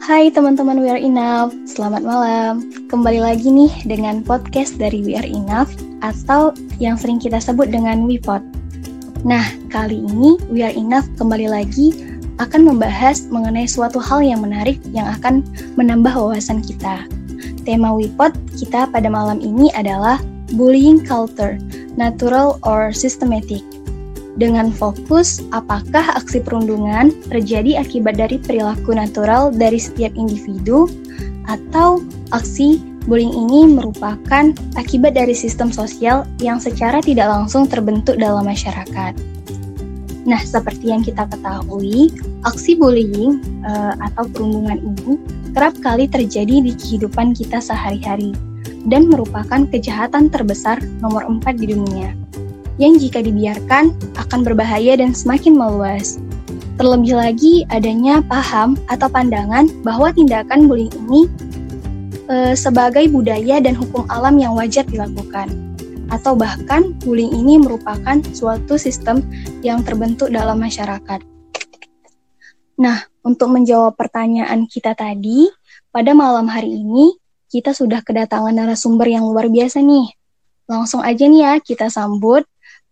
Hai teman-teman We Are Enough, selamat malam. Kembali lagi nih dengan podcast dari We Are Enough atau yang sering kita sebut dengan WePod. Nah, kali ini We Are Enough kembali lagi akan membahas mengenai suatu hal yang menarik yang akan menambah wawasan kita. Tema WePod kita pada malam ini adalah Bullying Culture, Natural or Systematic dengan fokus apakah aksi perundungan terjadi akibat dari perilaku natural dari setiap individu atau aksi bullying ini merupakan akibat dari sistem sosial yang secara tidak langsung terbentuk dalam masyarakat. Nah, seperti yang kita ketahui, aksi bullying uh, atau perundungan ini kerap kali terjadi di kehidupan kita sehari-hari dan merupakan kejahatan terbesar nomor 4 di dunia yang jika dibiarkan akan berbahaya dan semakin meluas. Terlebih lagi adanya paham atau pandangan bahwa tindakan bullying ini e, sebagai budaya dan hukum alam yang wajar dilakukan. Atau bahkan bullying ini merupakan suatu sistem yang terbentuk dalam masyarakat. Nah, untuk menjawab pertanyaan kita tadi, pada malam hari ini kita sudah kedatangan narasumber yang luar biasa nih. Langsung aja nih ya kita sambut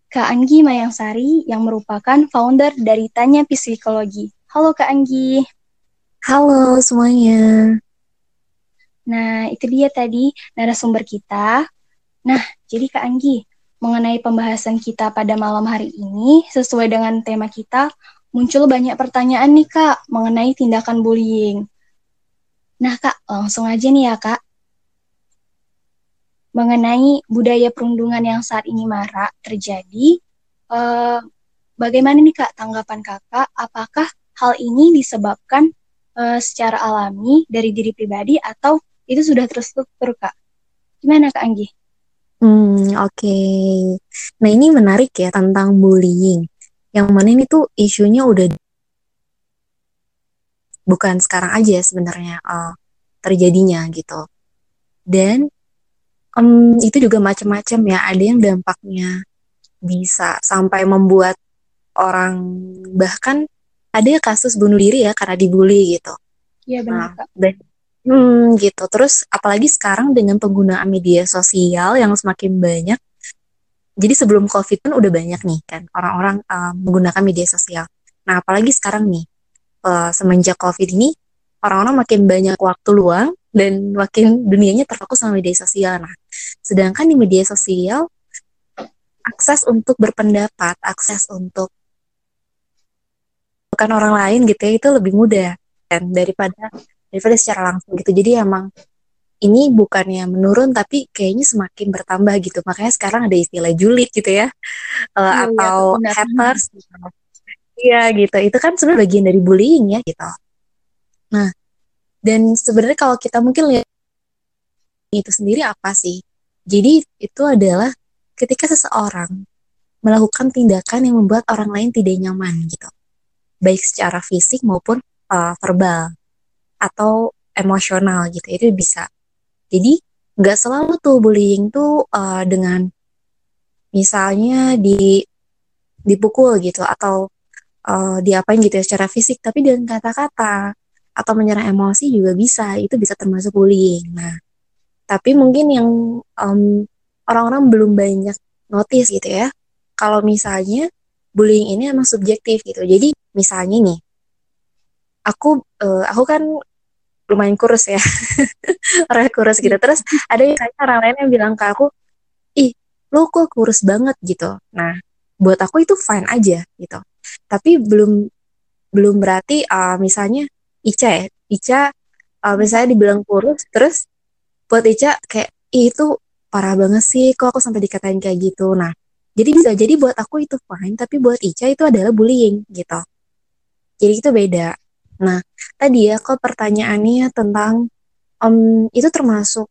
Kak Anggi Mayangsari yang merupakan founder dari Tanya Psikologi. Halo Kak Anggi. Halo semuanya. Nah, itu dia tadi narasumber kita. Nah, jadi Kak Anggi, mengenai pembahasan kita pada malam hari ini, sesuai dengan tema kita, muncul banyak pertanyaan nih Kak, mengenai tindakan bullying. Nah Kak, langsung aja nih ya Kak mengenai budaya perundungan yang saat ini marak terjadi. Uh, bagaimana nih kak tanggapan kakak? Apakah hal ini disebabkan uh, secara alami dari diri pribadi atau itu sudah terstruktur kak? Gimana kak Anggi? Hmm oke. Okay. Nah ini menarik ya tentang bullying. Yang mana ini tuh isunya udah bukan sekarang aja sebenarnya uh, terjadinya gitu. Dan um, itu juga macam-macam ya. Ada yang dampaknya bisa sampai membuat orang bahkan ada kasus bunuh diri ya karena dibully gitu. Iya benar nah, dan hmm, gitu. Terus apalagi sekarang dengan penggunaan media sosial yang semakin banyak jadi sebelum covid pun udah banyak nih kan orang-orang uh, menggunakan media sosial. Nah apalagi sekarang nih uh, semenjak covid ini orang-orang makin banyak waktu luang dan makin dunianya terfokus sama media sosial. Nah, sedangkan di media sosial akses untuk berpendapat, akses untuk bukan orang lain gitu ya itu lebih mudah kan daripada daripada secara langsung gitu. Jadi emang ini bukannya menurun tapi kayaknya semakin bertambah gitu. Makanya sekarang ada istilah julid gitu ya. Uh, ya atau ya, haters. Iya gitu. Itu kan sebenarnya bagian dari bullying ya gitu. Nah, dan sebenarnya kalau kita mungkin lihat itu sendiri apa sih? Jadi itu adalah ketika seseorang melakukan tindakan yang membuat orang lain tidak nyaman gitu. Baik secara fisik maupun uh, verbal atau emosional gitu. Itu bisa. Jadi nggak selalu tuh bullying tuh uh, dengan misalnya di dipukul gitu atau uh, diapain gitu ya secara fisik tapi dengan kata-kata atau menyerang emosi juga bisa itu bisa termasuk bullying. Nah tapi mungkin yang orang orang-orang belum banyak notice gitu ya kalau misalnya bullying ini emang subjektif gitu. Jadi misalnya nih aku uh, aku kan lumayan kurus ya orang kurus gitu. Terus ada yang orang lain yang bilang ke aku ih lu kok kurus banget gitu. Nah buat aku itu fine aja gitu. Tapi belum belum berarti uh, misalnya Ica ya? Ica uh, misalnya dibilang kurus terus buat Ica kayak itu parah banget sih kok aku sampai dikatain kayak gitu. Nah jadi bisa jadi buat aku itu fine tapi buat Ica itu adalah bullying gitu. Jadi itu beda. Nah tadi ya kok pertanyaannya tentang um, itu termasuk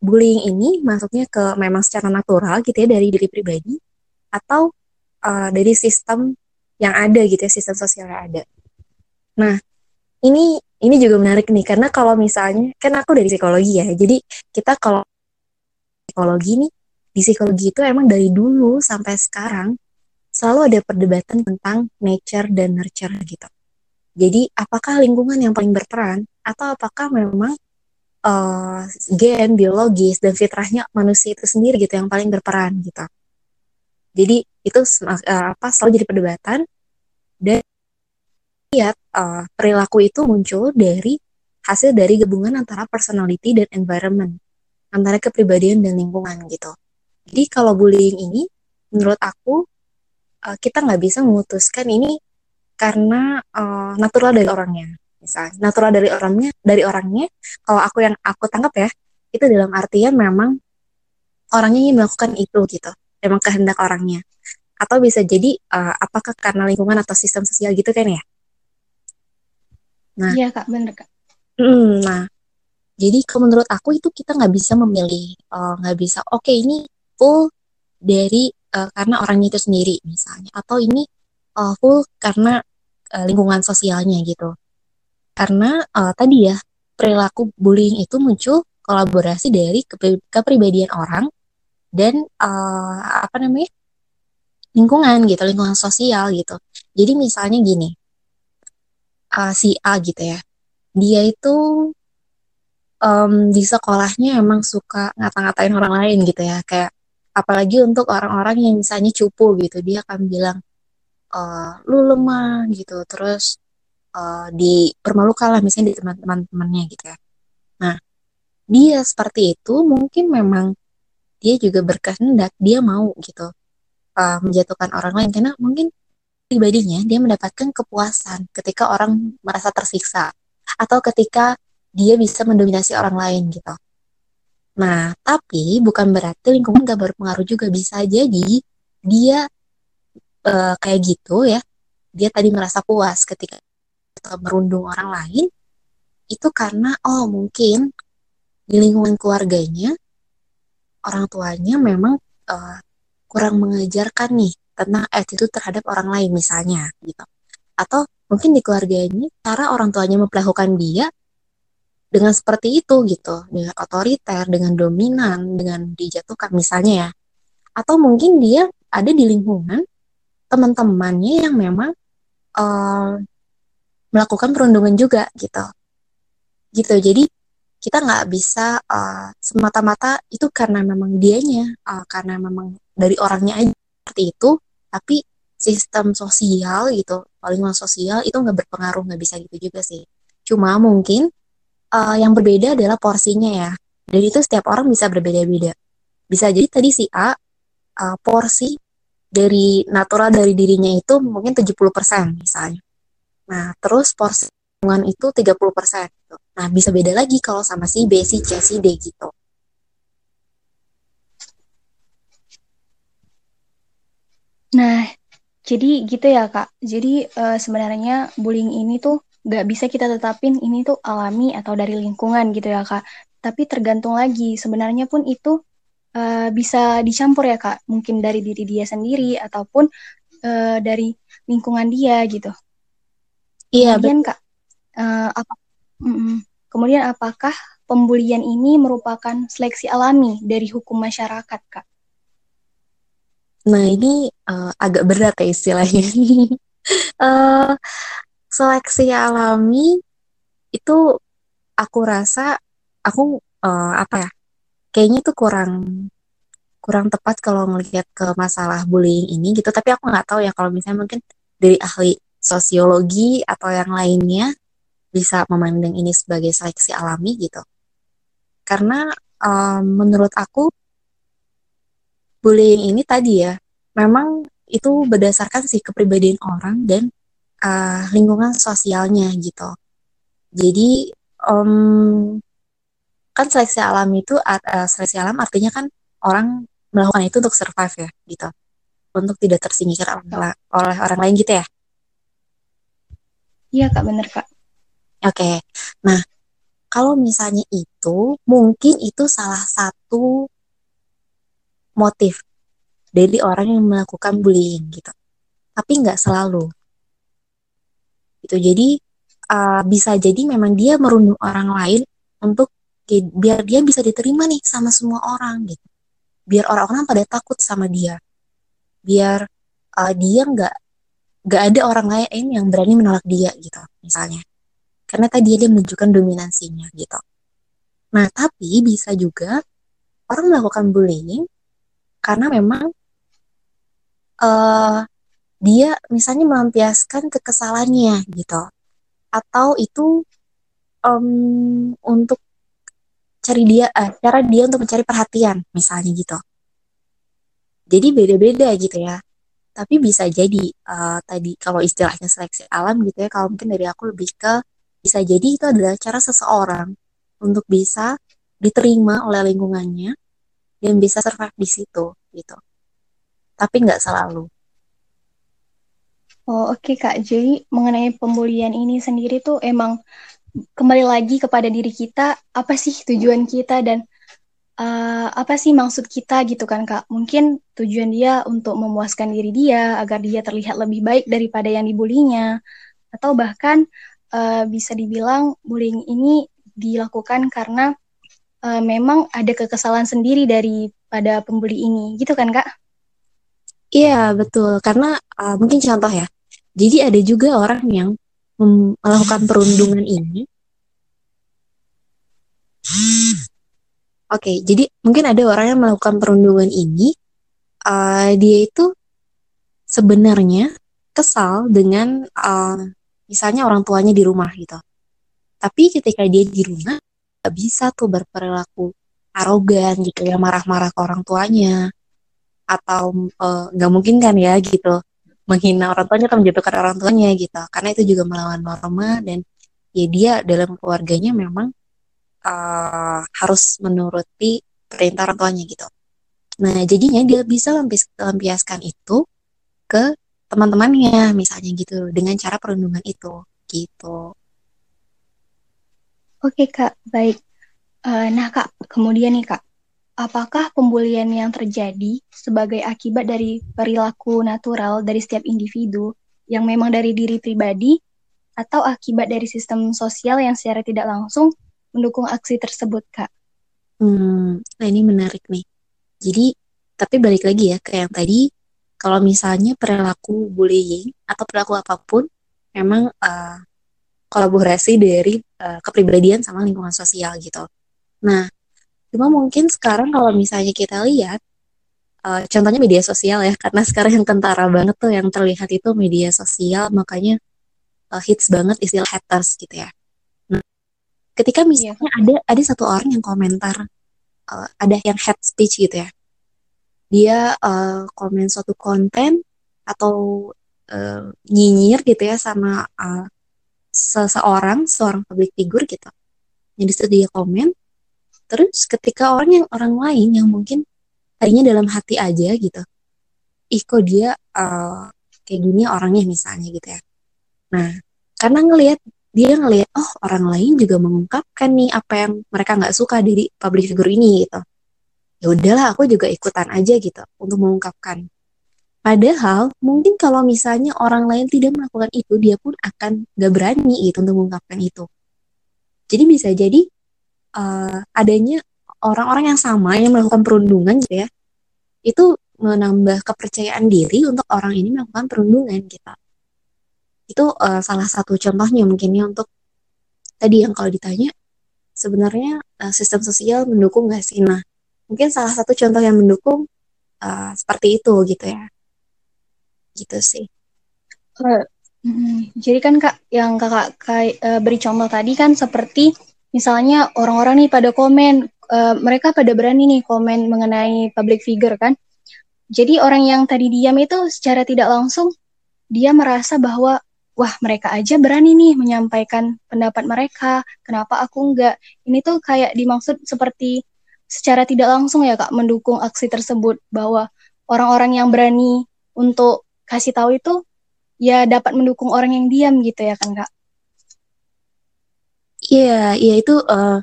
bullying ini masuknya ke memang secara natural gitu ya dari diri pribadi atau uh, dari sistem yang ada gitu ya sistem sosial yang ada. Nah ini ini juga menarik nih karena kalau misalnya kan aku dari psikologi ya jadi kita kalau psikologi nih di psikologi itu emang dari dulu sampai sekarang selalu ada perdebatan tentang nature dan nurture gitu Jadi apakah lingkungan yang paling berperan atau apakah memang uh, gen biologis dan fitrahnya manusia itu sendiri gitu yang paling berperan gitu. Jadi itu uh, apa selalu jadi perdebatan dan lihat uh, perilaku itu muncul dari hasil dari gabungan antara personality dan environment, antara kepribadian dan lingkungan gitu. Jadi kalau bullying ini, menurut aku uh, kita nggak bisa memutuskan ini karena uh, natural dari orangnya. Misalnya, natural dari orangnya, dari orangnya, kalau aku yang aku tangkap ya, itu dalam artian memang orangnya ingin melakukan itu gitu, memang kehendak orangnya. Atau bisa jadi uh, apakah karena lingkungan atau sistem sosial gitu kan ya? Nah, iya kak, bener kak. Nah, jadi kalau menurut aku itu kita nggak bisa memilih, eh, nggak uh, bisa. Oke, okay, ini full dari uh, karena orangnya itu sendiri misalnya, atau ini uh, full karena uh, lingkungan sosialnya gitu. Karena uh, tadi ya perilaku bullying itu muncul kolaborasi dari kepri kepribadian orang dan uh, apa namanya lingkungan gitu, lingkungan sosial gitu. Jadi misalnya gini, uh, si A gitu ya. Dia itu um, di sekolahnya emang suka ngata-ngatain orang lain gitu ya. Kayak apalagi untuk orang-orang yang misalnya cupu gitu. Dia akan bilang uh, lu lemah gitu. Terus uh, dipermalukan lah misalnya di teman-teman temannya gitu ya. Nah dia seperti itu mungkin memang dia juga berkehendak dia mau gitu uh, menjatuhkan orang lain. Karena mungkin pribadinya dia mendapatkan kepuasan ketika orang merasa tersiksa atau ketika dia bisa mendominasi orang lain gitu. Nah, tapi bukan berarti lingkungan gak berpengaruh juga bisa jadi dia uh, kayak gitu ya. Dia tadi merasa puas ketika merundung orang lain itu karena oh mungkin di lingkungan keluarganya orang tuanya memang uh, kurang mengajarkan nih tentang attitude terhadap orang lain misalnya gitu. Atau mungkin di keluarganya cara orang tuanya memperlakukan dia dengan seperti itu gitu, dengan otoriter, dengan dominan, dengan dijatuhkan misalnya ya. Atau mungkin dia ada di lingkungan teman-temannya yang memang uh, melakukan perundungan juga gitu. Gitu. Jadi kita nggak bisa uh, semata-mata itu karena memang dianya, uh, karena memang dari orangnya aja seperti itu, tapi sistem sosial gitu lingkungan sosial itu nggak berpengaruh nggak bisa gitu juga sih. Cuma mungkin uh, yang berbeda adalah porsinya ya. Dan itu setiap orang bisa berbeda-beda. Bisa jadi tadi si A uh, porsi dari natural dari dirinya itu mungkin 70% misalnya. Nah terus porsi lingkungan itu 30% gitu. nah bisa beda lagi kalau sama si B, si C, si D gitu Nah, jadi gitu ya Kak. Jadi uh, sebenarnya bullying ini tuh nggak bisa kita tetapin ini tuh alami atau dari lingkungan gitu ya Kak. Tapi tergantung lagi. Sebenarnya pun itu uh, bisa dicampur ya Kak. Mungkin dari diri dia sendiri ataupun uh, dari lingkungan dia gitu. Iya. Kemudian Kak, uh, apa? Mm -mm. Kemudian apakah pembulian ini merupakan seleksi alami dari hukum masyarakat Kak? Nah ini uh, agak berat ya istilahnya. uh, seleksi alami itu aku rasa aku uh, apa ya kayaknya itu kurang kurang tepat kalau ngelihat ke masalah bullying ini gitu tapi aku nggak tahu ya kalau misalnya mungkin dari ahli sosiologi atau yang lainnya bisa memandang ini sebagai seleksi alami gitu karena um, menurut aku bullying ini tadi ya memang itu berdasarkan sih kepribadian orang dan uh, lingkungan sosialnya gitu. Jadi um, kan seleksi alam itu uh, seleksi alam artinya kan orang melakukan itu untuk survive ya gitu, untuk tidak tersingkir oleh, oleh orang lain gitu ya. Iya kak bener kak. Oke, okay. nah kalau misalnya itu mungkin itu salah satu motif dari orang yang melakukan bullying gitu. Tapi nggak selalu. Itu jadi uh, bisa jadi memang dia merundung orang lain untuk biar dia bisa diterima nih sama semua orang gitu. Biar orang-orang pada takut sama dia. Biar uh, dia nggak gak ada orang lain yang berani menolak dia gitu misalnya karena tadi dia menunjukkan dominansinya gitu nah tapi bisa juga orang melakukan bullying karena memang uh, dia misalnya melampiaskan kekesalannya gitu. Atau itu um, untuk cari dia uh, cara dia untuk mencari perhatian misalnya gitu. Jadi beda-beda gitu ya. Tapi bisa jadi uh, tadi kalau istilahnya seleksi alam gitu ya kalau mungkin dari aku lebih ke bisa jadi itu adalah cara seseorang untuk bisa diterima oleh lingkungannya dan bisa survive di situ gitu. Tapi nggak selalu. Oh oke okay, Kak, jadi mengenai pembulian ini sendiri tuh emang kembali lagi kepada diri kita, apa sih tujuan kita dan uh, apa sih maksud kita gitu kan Kak? Mungkin tujuan dia untuk memuaskan diri dia agar dia terlihat lebih baik daripada yang dibulinya, atau bahkan uh, bisa dibilang bullying ini dilakukan karena uh, memang ada kekesalan sendiri daripada pembuli ini, gitu kan Kak? Iya betul, karena uh, mungkin contoh ya, jadi ada juga orang yang melakukan perundungan ini. Oke, okay, jadi mungkin ada orang yang melakukan perundungan ini, uh, dia itu sebenarnya kesal dengan uh, misalnya orang tuanya di rumah gitu. Tapi ketika dia di rumah, gak bisa tuh berperilaku arogan gitu ya, marah-marah ke orang tuanya. Atau uh, nggak uh, mungkin kan ya gitu menghina orang tuanya atau menjatuhkan orang tuanya gitu. Karena itu juga melawan norma dan ya dia dalam keluarganya memang uh, harus menuruti perintah orang tuanya gitu. Nah jadinya dia bisa lampiaskan itu ke teman-temannya misalnya gitu dengan cara perundungan itu gitu oke kak baik uh, nah kak kemudian nih kak apakah pembulian yang terjadi sebagai akibat dari perilaku natural dari setiap individu yang memang dari diri pribadi atau akibat dari sistem sosial yang secara tidak langsung mendukung aksi tersebut, Kak? Hmm, nah ini menarik nih. Jadi, tapi balik lagi ya ke yang tadi, kalau misalnya perilaku bullying atau perilaku apa pun memang uh, kolaborasi dari uh, kepribadian sama lingkungan sosial gitu. Nah, Cuma mungkin sekarang kalau misalnya kita lihat, uh, contohnya media sosial ya, karena sekarang yang kentara banget tuh yang terlihat itu media sosial, makanya uh, hits banget istilah haters gitu ya. Nah, ketika misalnya yeah. ada ada satu orang yang komentar, uh, ada yang hate speech gitu ya, dia uh, komen suatu konten atau uh, nyinyir gitu ya sama uh, seseorang, seorang public figure gitu. Yang di situ dia komen, Terus ketika orang yang orang lain yang mungkin tadinya dalam hati aja gitu, ih kok dia uh, kayak gini orangnya misalnya gitu ya. Nah, karena ngelihat dia ngelihat oh orang lain juga mengungkapkan nih apa yang mereka nggak suka dari public figure ini gitu. Ya udahlah aku juga ikutan aja gitu untuk mengungkapkan. Padahal mungkin kalau misalnya orang lain tidak melakukan itu, dia pun akan gak berani gitu untuk mengungkapkan itu. Jadi bisa jadi uh, adanya orang-orang yang sama yang melakukan perundungan gitu ya itu menambah kepercayaan diri untuk orang ini melakukan perundungan gitu. Itu uh, salah satu contohnya mungkin ya untuk tadi yang kalau ditanya sebenarnya uh, sistem sosial mendukung nggak sih? Nah mungkin salah satu contoh yang mendukung uh, seperti itu gitu ya gitu sih jadi kan kak yang kakak kayak uh, beri contoh tadi kan seperti misalnya orang-orang nih pada komen, uh, mereka pada berani nih komen mengenai public figure kan. Jadi orang yang tadi diam itu secara tidak langsung dia merasa bahwa wah mereka aja berani nih menyampaikan pendapat mereka, kenapa aku enggak? Ini tuh kayak dimaksud seperti secara tidak langsung ya Kak mendukung aksi tersebut bahwa orang-orang yang berani untuk kasih tahu itu ya dapat mendukung orang yang diam gitu ya kan Kak. Iya, iya itu uh,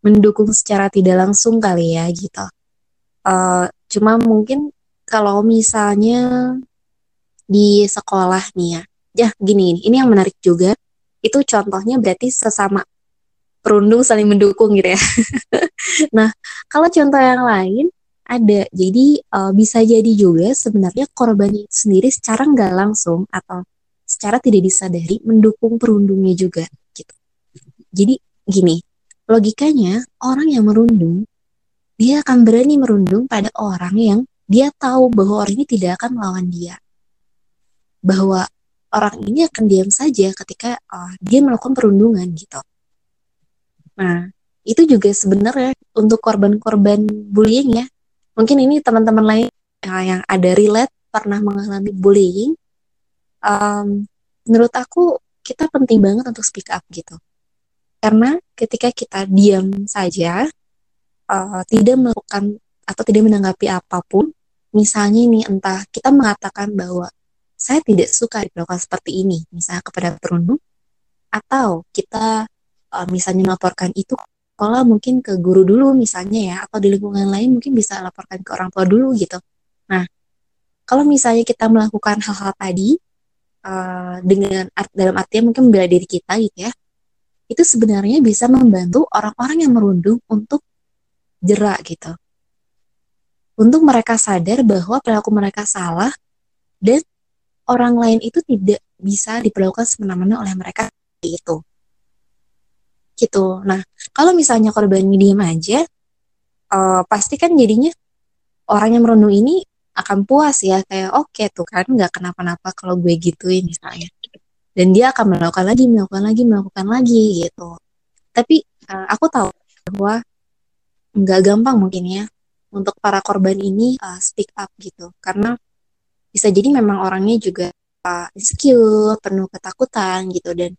mendukung secara tidak langsung kali ya gitu. Uh, cuma mungkin kalau misalnya di sekolah nih ya, ya gini, ini yang menarik juga, itu contohnya berarti sesama perundung saling mendukung gitu ya. nah, kalau contoh yang lain ada, jadi uh, bisa jadi juga sebenarnya korban sendiri secara nggak langsung atau secara tidak disadari mendukung perundungnya juga gitu. Jadi gini, logikanya orang yang merundung dia akan berani merundung pada orang yang dia tahu bahwa orang ini tidak akan melawan dia. Bahwa orang ini akan diam saja ketika uh, dia melakukan perundungan gitu. Nah, itu juga sebenarnya untuk korban-korban bullying ya. Mungkin ini teman-teman lain yang ada relate pernah mengalami bullying. Um, menurut aku kita penting banget untuk speak up gitu. Karena ketika kita diam saja, uh, tidak melakukan atau tidak menanggapi apa pun, misalnya ini entah kita mengatakan bahwa saya tidak suka diperlakukan seperti ini, misalnya kepada perundung, atau kita uh, misalnya melaporkan itu sekolah mungkin ke guru dulu misalnya ya atau di lingkungan lain mungkin bisa laporkan ke orang tua dulu gitu. Nah, kalau misalnya kita melakukan hal-hal tadi uh, dengan art, dalam artian mungkin membela diri kita gitu ya, itu sebenarnya bisa membantu orang-orang yang merundung untuk jerak gitu. Untuk mereka sadar bahwa perilaku mereka salah dan orang lain itu tidak bisa diperlakukan semena-mena oleh mereka itu gitu. Nah, kalau misalnya korbannya diem aja, uh, pasti kan jadinya orang yang merundung ini akan puas ya kayak oke okay, tuh kan nggak kenapa-napa kalau gue gituin misalnya. Dan dia akan melakukan lagi melakukan lagi melakukan lagi gitu. Tapi uh, aku tahu bahwa nggak gampang mungkin ya untuk para korban ini uh, speak up gitu. Karena bisa jadi memang orangnya juga uh, insecure penuh ketakutan gitu dan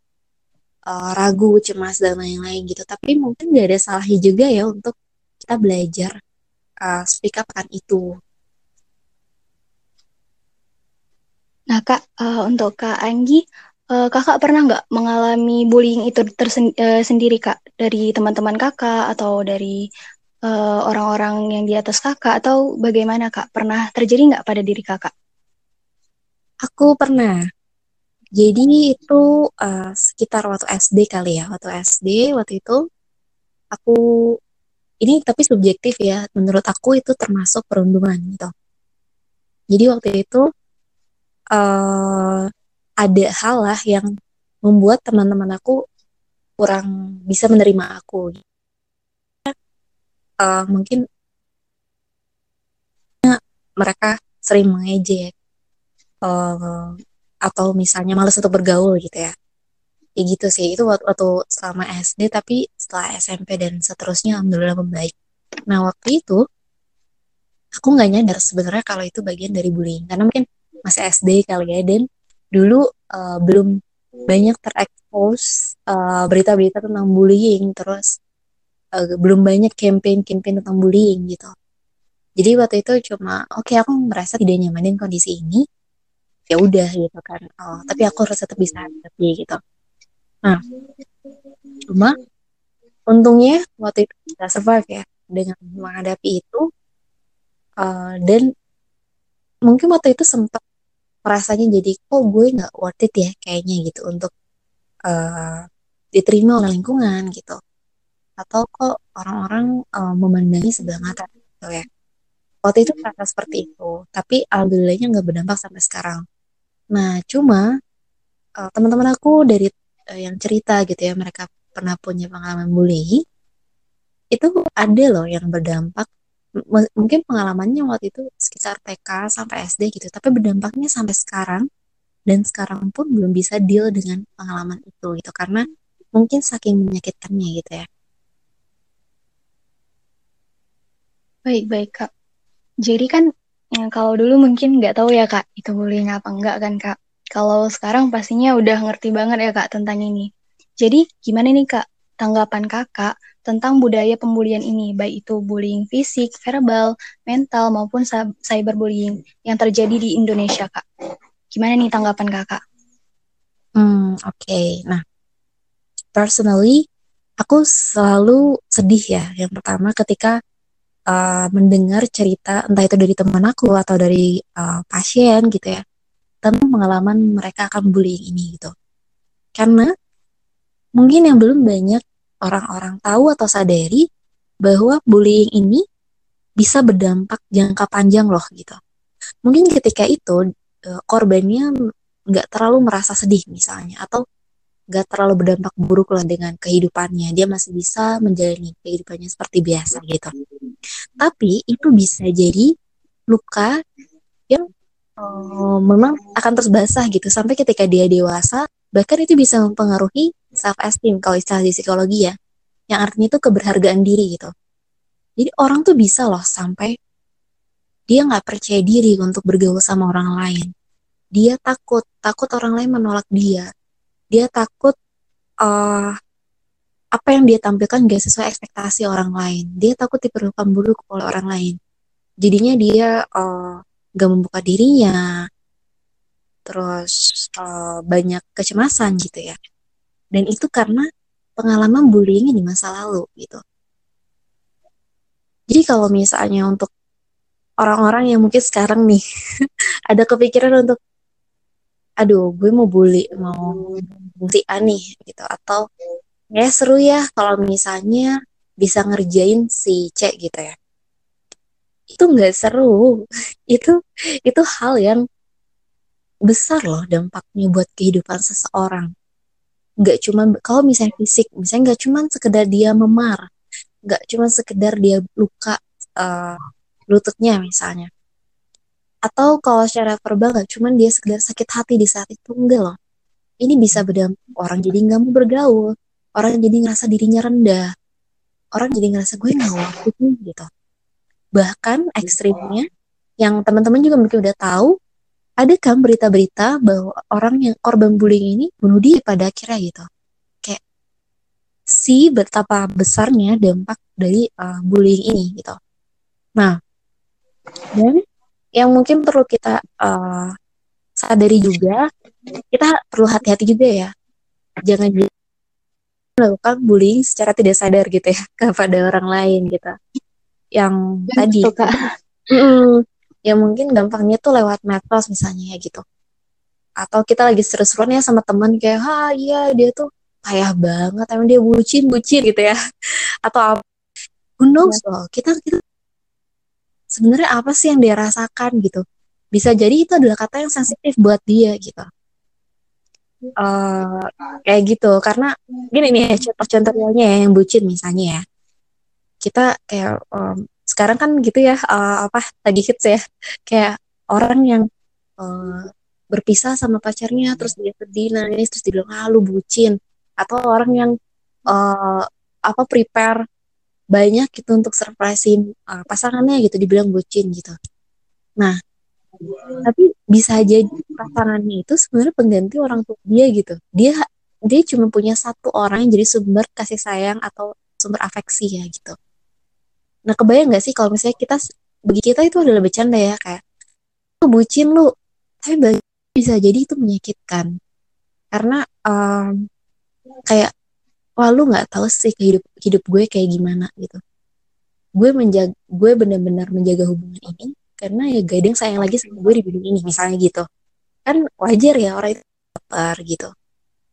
uh, ragu, cemas dan lain-lain gitu. Tapi mungkin gak ada salahnya juga ya untuk kita belajar uh, speak up kan itu. Nah kak, uh, untuk kak Anggi, uh, kakak pernah nggak mengalami bullying itu tersendiri uh, kak dari teman-teman kakak atau dari orang-orang uh, yang di atas kakak atau bagaimana kak? Pernah terjadi nggak pada diri kakak? Aku pernah. Jadi itu uh, sekitar waktu SD kali ya, waktu SD waktu itu aku ini tapi subjektif ya, menurut aku itu termasuk perundungan gitu. Jadi waktu itu uh, ada hal lah yang membuat teman-teman aku kurang bisa menerima aku. Uh, mungkin mereka sering mengejek uh, atau misalnya males untuk bergaul gitu ya. Ya gitu sih itu waktu, waktu selama SD tapi setelah SMP dan seterusnya alhamdulillah membaik. Nah waktu itu aku nggak nyadar sebenarnya kalau itu bagian dari bullying karena mungkin masih SD kali ya dan dulu uh, belum banyak terekspos uh, berita-berita tentang bullying terus uh, belum banyak campaign-campaign tentang bullying gitu. Jadi waktu itu cuma oke okay, aku merasa tidak nyamanin kondisi ini ya udah gitu kan. Oh tapi aku harus tetap bisa hadapi gitu. Nah cuma untungnya waktu itu bisa survive ya dengan menghadapi itu uh, dan mungkin waktu itu sempat rasanya jadi kok gue nggak worth it ya kayaknya gitu untuk uh, diterima oleh lingkungan gitu. Atau kok orang-orang uh, memandangi sebelah mata gitu ya. Waktu itu terasa seperti itu tapi alhamdulillahnya nggak berdampak sampai sekarang Nah, cuma uh, teman-teman aku dari uh, yang cerita gitu ya, mereka pernah punya pengalaman bullying, itu ada loh yang berdampak. M mungkin pengalamannya waktu itu sekitar TK sampai SD gitu, tapi berdampaknya sampai sekarang dan sekarang pun belum bisa deal dengan pengalaman itu gitu karena mungkin saking menyakitkannya gitu ya. Baik, baik Kak. Jadi kan kalau dulu mungkin nggak tahu ya kak, itu bullying apa enggak kan kak. Kalau sekarang pastinya udah ngerti banget ya kak tentang ini. Jadi gimana nih kak tanggapan kakak tentang budaya pembulian ini, baik itu bullying fisik, verbal, mental maupun cyberbullying yang terjadi di Indonesia kak. Gimana nih tanggapan kakak? Hmm oke. Okay. Nah, personally aku selalu sedih ya. Yang pertama ketika uh, mendengar cerita entah itu dari teman aku atau dari uh, pasien gitu ya tentang pengalaman mereka akan bullying ini gitu. Karena mungkin yang belum banyak orang-orang tahu atau sadari bahwa bullying ini bisa berdampak jangka panjang loh gitu. Mungkin ketika itu uh, korbannya nggak terlalu merasa sedih misalnya atau nggak terlalu berdampak buruk lah dengan kehidupannya. Dia masih bisa menjalani kehidupannya seperti biasa gitu tapi itu bisa jadi luka yang uh, memang akan terus basah gitu. Sampai ketika dia dewasa bahkan itu bisa mempengaruhi self esteem kalau istilah di psikologi ya. Yang artinya itu keberhargaan diri gitu. Jadi orang tuh bisa loh sampai dia nggak percaya diri untuk bergaul sama orang lain. Dia takut takut orang lain menolak dia. Dia takut uh, apa yang dia tampilkan gak sesuai ekspektasi orang lain. Dia takut diperlukan buruk oleh orang lain. Jadinya dia uh, gak membuka dirinya. Terus uh, banyak kecemasan gitu ya. Dan itu karena pengalaman bullying di masa lalu gitu. Jadi kalau misalnya untuk orang-orang yang mungkin sekarang nih ada kepikiran untuk aduh gue mau bully mau si aneh gitu. Atau ya seru ya kalau misalnya bisa ngerjain si C gitu ya. Itu nggak seru. Itu itu hal yang besar loh dampaknya buat kehidupan seseorang. Nggak cuma kalau misalnya fisik misalnya nggak cuma sekedar dia memar nggak cuma sekedar dia luka uh, lututnya misalnya. Atau kalau secara verbal nggak cuma dia sekedar sakit hati di saat itu enggak loh. Ini bisa berdampak orang jadi nggak mau bergaul orang jadi ngerasa dirinya rendah. Orang jadi ngerasa gue nggak waktu gitu. Bahkan ekstrimnya yang teman-teman juga mungkin udah tahu ada kan berita-berita bahwa orang yang korban bullying ini bunuh diri pada akhirnya gitu. Kayak si betapa besarnya dampak dari uh, bullying ini gitu. Nah dan yang mungkin perlu kita uh, sadari juga kita perlu hati-hati juga ya. Jangan melakukan bullying secara tidak sadar gitu ya kepada orang lain gitu. Yang ya, tadi. mm, ya mungkin gampangnya tuh lewat medsos misalnya ya gitu. Atau kita lagi seru-seruan ya sama teman kayak ha iya dia tuh payah banget emang dia bucin bucin gitu ya. Atau apa who knows ya. loh kita kita sebenarnya apa sih yang dia rasakan gitu. Bisa jadi itu adalah kata yang sensitif buat dia gitu uh, kayak gitu. Karena gini nih contoh-contoh realnya ya yang bucin misalnya ya. Kita kayak um, sekarang kan gitu ya uh, apa lagi hits ya. Kayak orang yang uh, berpisah sama pacarnya terus dia sedih nangis terus dibilang ah lu bucin. Atau orang yang uh, apa prepare banyak gitu untuk surprisein uh, pasangannya gitu dibilang bucin gitu. Nah, tapi bisa jadi pasangannya itu sebenarnya pengganti orang tua dia gitu. Dia dia cuma punya satu orang yang jadi sumber kasih sayang atau sumber afeksi ya gitu. Nah, kebayang gak sih kalau misalnya kita bagi kita itu adalah bercanda ya kayak lu bucin lu, tapi bagi bisa jadi itu menyakitkan karena um, kayak wah lu nggak tahu sih hidup hidup gue kayak gimana gitu gue menjaga gue benar-benar menjaga hubungan ini karena ya gading sayang lagi sama gue di bidang ini misalnya gitu. Kan wajar ya orang itu baper gitu.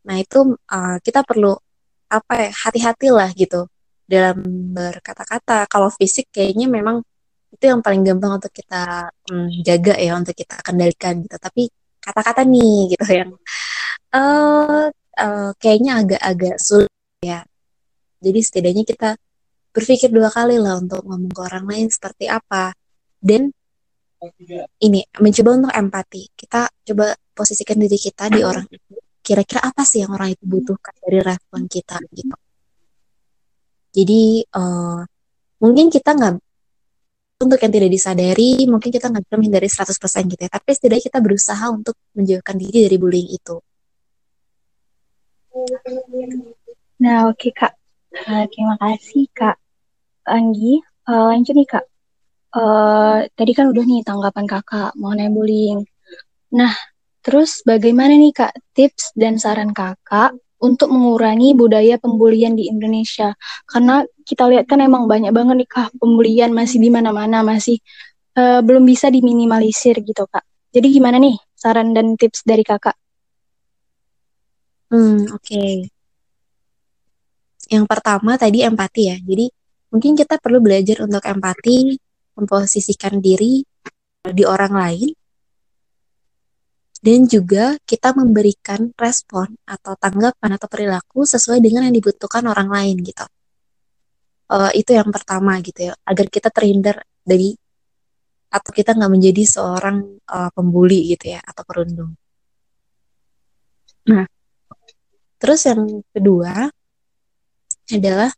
Nah itu uh, kita perlu apa ya hati-hati lah gitu. Dalam berkata-kata. Kalau fisik kayaknya memang itu yang paling gampang untuk kita um, jaga ya untuk kita kendalikan gitu. Tapi kata-kata nih gitu yang uh, uh, kayaknya agak-agak sulit ya. Jadi setidaknya kita berpikir dua kali lah untuk ngomong ke orang lain seperti apa. Dan ini mencoba untuk empati kita coba posisikan diri kita di orang itu kira-kira apa sih yang orang itu butuhkan dari respon kita gitu jadi uh, mungkin kita nggak untuk yang tidak disadari mungkin kita nggak bisa menghindari 100% gitu ya tapi setidaknya kita berusaha untuk menjauhkan diri dari bullying itu Nah, oke Kak. Uh, terima kasih Kak Anggi. Uh, lanjut nih Kak. Uh, tadi kan udah nih tanggapan Kakak mengenai bullying. Nah, terus bagaimana nih Kak tips dan saran Kakak untuk mengurangi budaya pembulian di Indonesia? Karena kita lihat kan emang banyak banget nih Kak pembulian masih di mana-mana, masih uh, belum bisa diminimalisir gitu Kak. Jadi gimana nih saran dan tips dari Kakak? Hmm, oke. Okay yang pertama tadi empati ya. Jadi mungkin kita perlu belajar untuk empati, memposisikan diri di orang lain. dan juga kita memberikan respon atau tanggapan atau perilaku sesuai dengan yang dibutuhkan orang lain gitu. Uh, itu yang pertama gitu ya, agar kita terhindar dari atau kita nggak menjadi seorang uh, pembuli gitu ya atau perundung. Nah, terus yang kedua adalah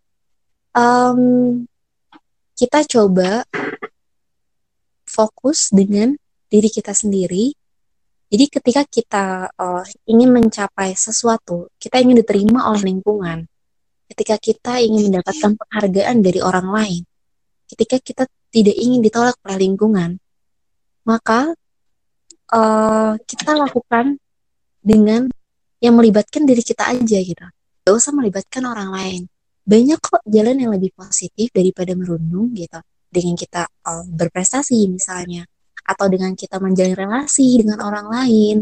um, kita coba fokus dengan diri kita sendiri. Jadi ketika kita uh, ingin mencapai sesuatu, kita ingin diterima oleh lingkungan. Ketika kita ingin mendapatkan penghargaan dari orang lain, ketika kita tidak ingin ditolak oleh lingkungan, maka uh, kita lakukan dengan yang melibatkan diri kita aja gitu. Gak usah melibatkan orang lain. Banyak kok jalan yang lebih positif daripada merundung gitu. Dengan kita uh, berprestasi misalnya atau dengan kita menjalin relasi dengan orang lain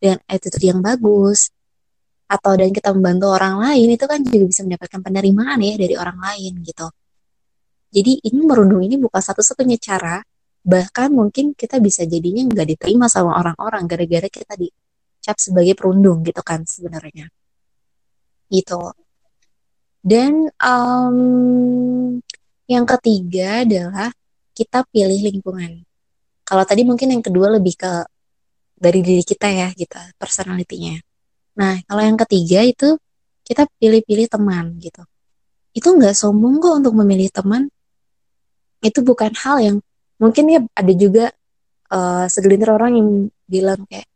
dengan attitude yang bagus atau dan kita membantu orang lain itu kan juga bisa mendapatkan penerimaan ya dari orang lain gitu. Jadi ini merundung ini bukan satu-satunya cara, bahkan mungkin kita bisa jadinya nggak diterima sama orang-orang gara-gara kita dicap sebagai perundung gitu kan sebenarnya. Gitu. Dan um, yang ketiga adalah kita pilih lingkungan kalau tadi mungkin yang kedua lebih ke dari diri kita ya gitu, personalitinya. Nah, kalau yang ketiga itu kita pilih-pilih teman gitu. Itu nggak sombong kok untuk memilih teman. Itu bukan hal yang mungkin ya ada juga uh, segelintir orang yang bilang kayak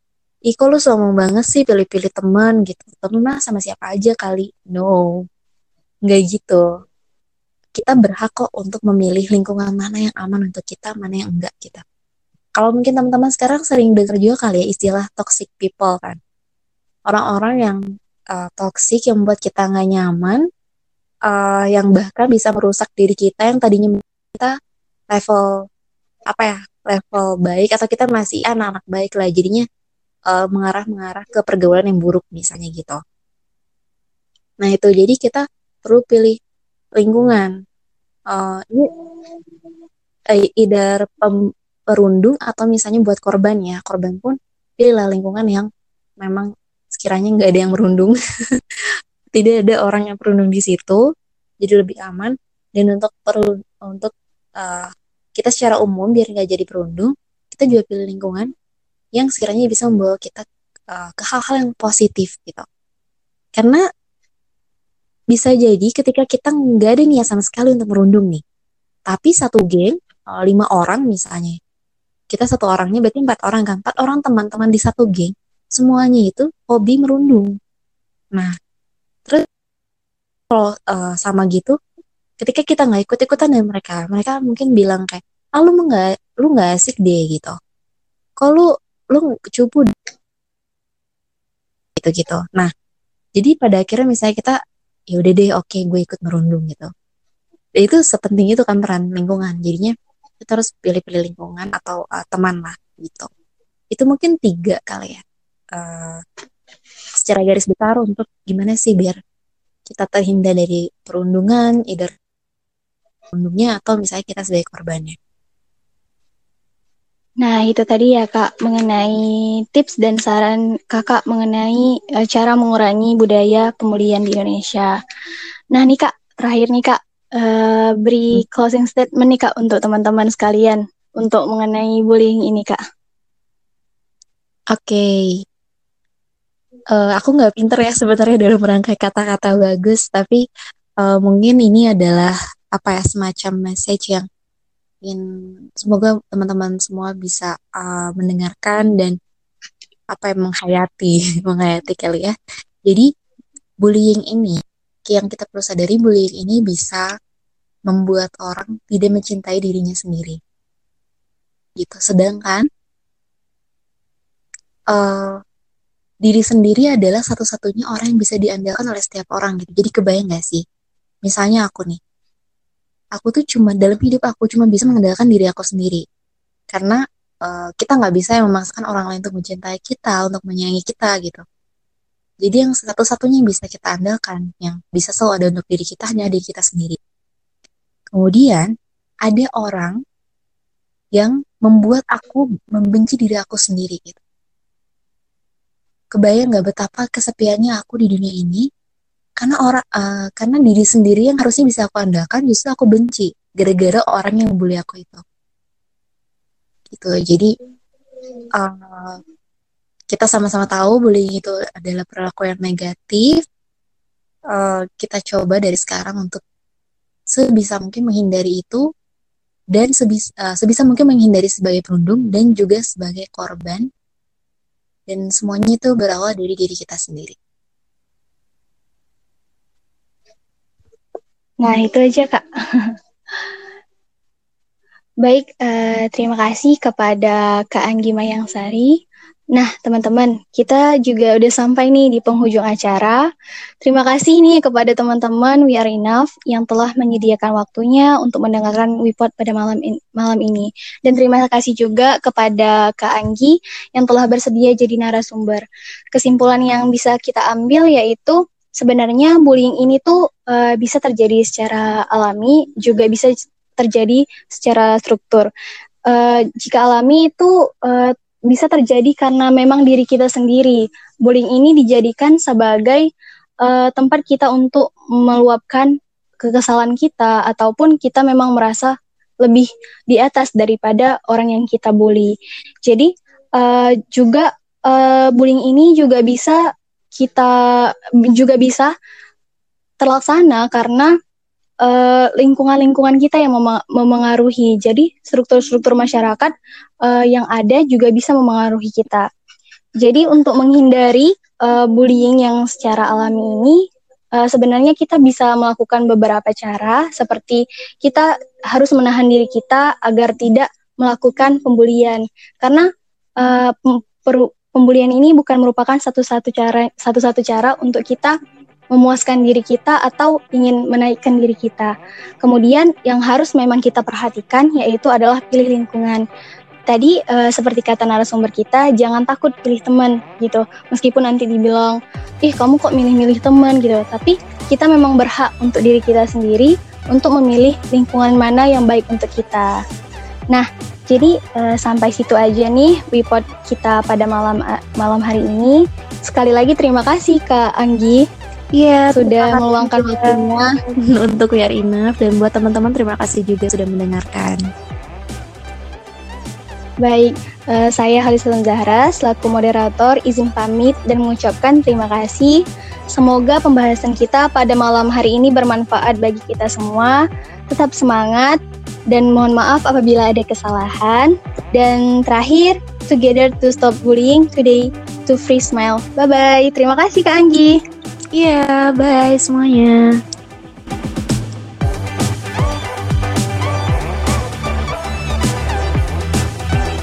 Ih kok lu sombong banget sih pilih-pilih teman gitu. Temen sama siapa aja kali. No. Nggak gitu. Kita berhak kok untuk memilih lingkungan mana yang aman untuk kita, mana yang enggak kita. Kalau mungkin teman-teman sekarang sering dengar juga kali ya istilah toxic people kan. Orang-orang yang uh, toxic yang membuat kita nggak nyaman, uh, yang bahkan bisa merusak diri kita yang tadinya kita level apa ya level baik atau kita masih anak-anak baik lah jadinya uh, mengarah-mengarah ke pergaulan yang buruk misalnya gitu. Nah itu jadi kita perlu pilih lingkungan. Uh, ini either pem, perundung atau misalnya buat korban ya. Korban pun pilihlah lingkungan yang memang sekiranya nggak ada yang merundung. Tidak ada orang yang perundung di situ jadi lebih aman. Dan untuk perlu untuk uh, kita secara umum biar nggak jadi perundung kita juga pilih lingkungan yang sekiranya bisa membawa kita uh, ke hal-hal yang positif gitu. Karena bisa jadi ketika kita nggak ada niat sama sekali untuk merundung nih. Tapi satu geng uh, lima orang misalnya. Kita satu orangnya berarti empat orang kan? Empat orang teman-teman di satu geng semuanya itu hobi merundung. Nah terus kalau uh, sama gitu ketika kita nggak ikut ikutan dengan mereka mereka mungkin bilang kayak ah lu nggak lu nggak asik deh gitu. Kalau lu lu cupu? Gitu gitu nah jadi pada akhirnya misalnya kita ya udah deh oke okay, gue ikut merundung gitu. Itu sepenting itu kan peran lingkungan. Jadinya kita harus pilih-pilih lingkungan atau uh, teman lah gitu. Itu mungkin tiga kali ya uh, secara garis besar untuk gimana sih biar kita terhindar dari perundungan either perundungnya atau misalnya kita sebagai korbannya Nah, itu tadi ya Kak mengenai tips dan saran Kakak mengenai uh, cara mengurangi budaya pemulihan di Indonesia. Nah, nih Kak, terakhir nih Kak, uh, beri closing statement nih Kak untuk teman-teman sekalian untuk mengenai bullying ini Kak. Oke. Okay. Uh, eh, aku nggak pinter ya sebenarnya dalam merangkai kata-kata bagus, tapi uh, mungkin ini adalah apa ya semacam message yang ingin semoga teman-teman semua bisa uh, mendengarkan dan apa yang menghayati menghayati kali ya. Jadi bullying ini yang kita perlu sadari bullying ini bisa membuat orang tidak mencintai dirinya sendiri. Gitu. Sedangkan uh, diri sendiri adalah satu-satunya orang yang bisa diandalkan oleh setiap orang gitu. Jadi kebayang gak sih? Misalnya aku nih, aku tuh cuma dalam hidup aku cuma bisa mengandalkan diri aku sendiri. Karena uh, kita nggak bisa yang memaksakan orang lain untuk mencintai kita, untuk menyayangi kita gitu. Jadi yang satu-satunya yang bisa kita andalkan, yang bisa selalu ada untuk diri kita hanya diri kita sendiri. Kemudian ada orang yang membuat aku membenci diri aku sendiri gitu. kebayang nggak betapa kesepiannya aku di dunia ini karena orang uh, karena diri sendiri yang harusnya bisa aku andalkan justru aku benci gara-gara orang yang membuli aku itu. Gitu. Jadi uh, kita sama-sama tahu bullying itu adalah perilaku yang negatif. Uh, kita coba dari sekarang untuk sebisa mungkin menghindari itu dan sebisa, uh, sebisa mungkin menghindari sebagai penundung dan juga sebagai korban. Dan semuanya itu berawal dari diri kita sendiri. Nah, itu aja, Kak. Baik, uh, terima kasih kepada Kak Anggi Mayangsari Nah, teman-teman, kita juga udah sampai nih di penghujung acara. Terima kasih nih kepada teman-teman We Are Enough yang telah menyediakan waktunya untuk mendengarkan Wipot pada malam in malam ini. Dan terima kasih juga kepada Kak Anggi yang telah bersedia jadi narasumber. Kesimpulan yang bisa kita ambil yaitu sebenarnya bullying ini tuh uh, bisa terjadi secara alami, juga bisa terjadi secara struktur. Uh, jika alami itu uh, bisa terjadi karena memang diri kita sendiri. Bullying ini dijadikan sebagai uh, tempat kita untuk meluapkan kekesalan kita ataupun kita memang merasa lebih di atas daripada orang yang kita bully. Jadi uh, juga uh, bullying ini juga bisa kita juga bisa terlaksana karena eh, lingkungan-lingkungan kita yang mem memengaruhi. Jadi struktur-struktur masyarakat uh, yang ada juga bisa memengaruhi kita. Jadi untuk menghindari uh, bullying yang secara alami ini, uh, sebenarnya kita bisa melakukan beberapa cara, seperti kita harus menahan diri kita agar tidak melakukan pembulian, karena uh, pembulian ini bukan merupakan satu-satu cara satu-satu cara untuk kita memuaskan diri kita atau ingin menaikkan diri kita. Kemudian yang harus memang kita perhatikan yaitu adalah pilih lingkungan. Tadi uh, seperti kata narasumber kita, jangan takut pilih teman gitu. Meskipun nanti dibilang, ih kamu kok milih-milih teman gitu. Tapi kita memang berhak untuk diri kita sendiri untuk memilih lingkungan mana yang baik untuk kita. Nah, jadi uh, sampai situ aja nih report kita pada malam uh, malam hari ini. Sekali lagi terima kasih Kak Anggi Iya, sudah meluangkan waktunya untuk We Are Enough dan buat teman-teman terima kasih juga sudah mendengarkan. Baik, uh, saya Halisalam Zahra selaku moderator izin pamit dan mengucapkan terima kasih. Semoga pembahasan kita pada malam hari ini bermanfaat bagi kita semua. Tetap semangat dan mohon maaf apabila ada kesalahan. Dan terakhir, together to stop bullying today to free smile. Bye bye. Terima kasih Kak Anggi. Iya, bye semuanya.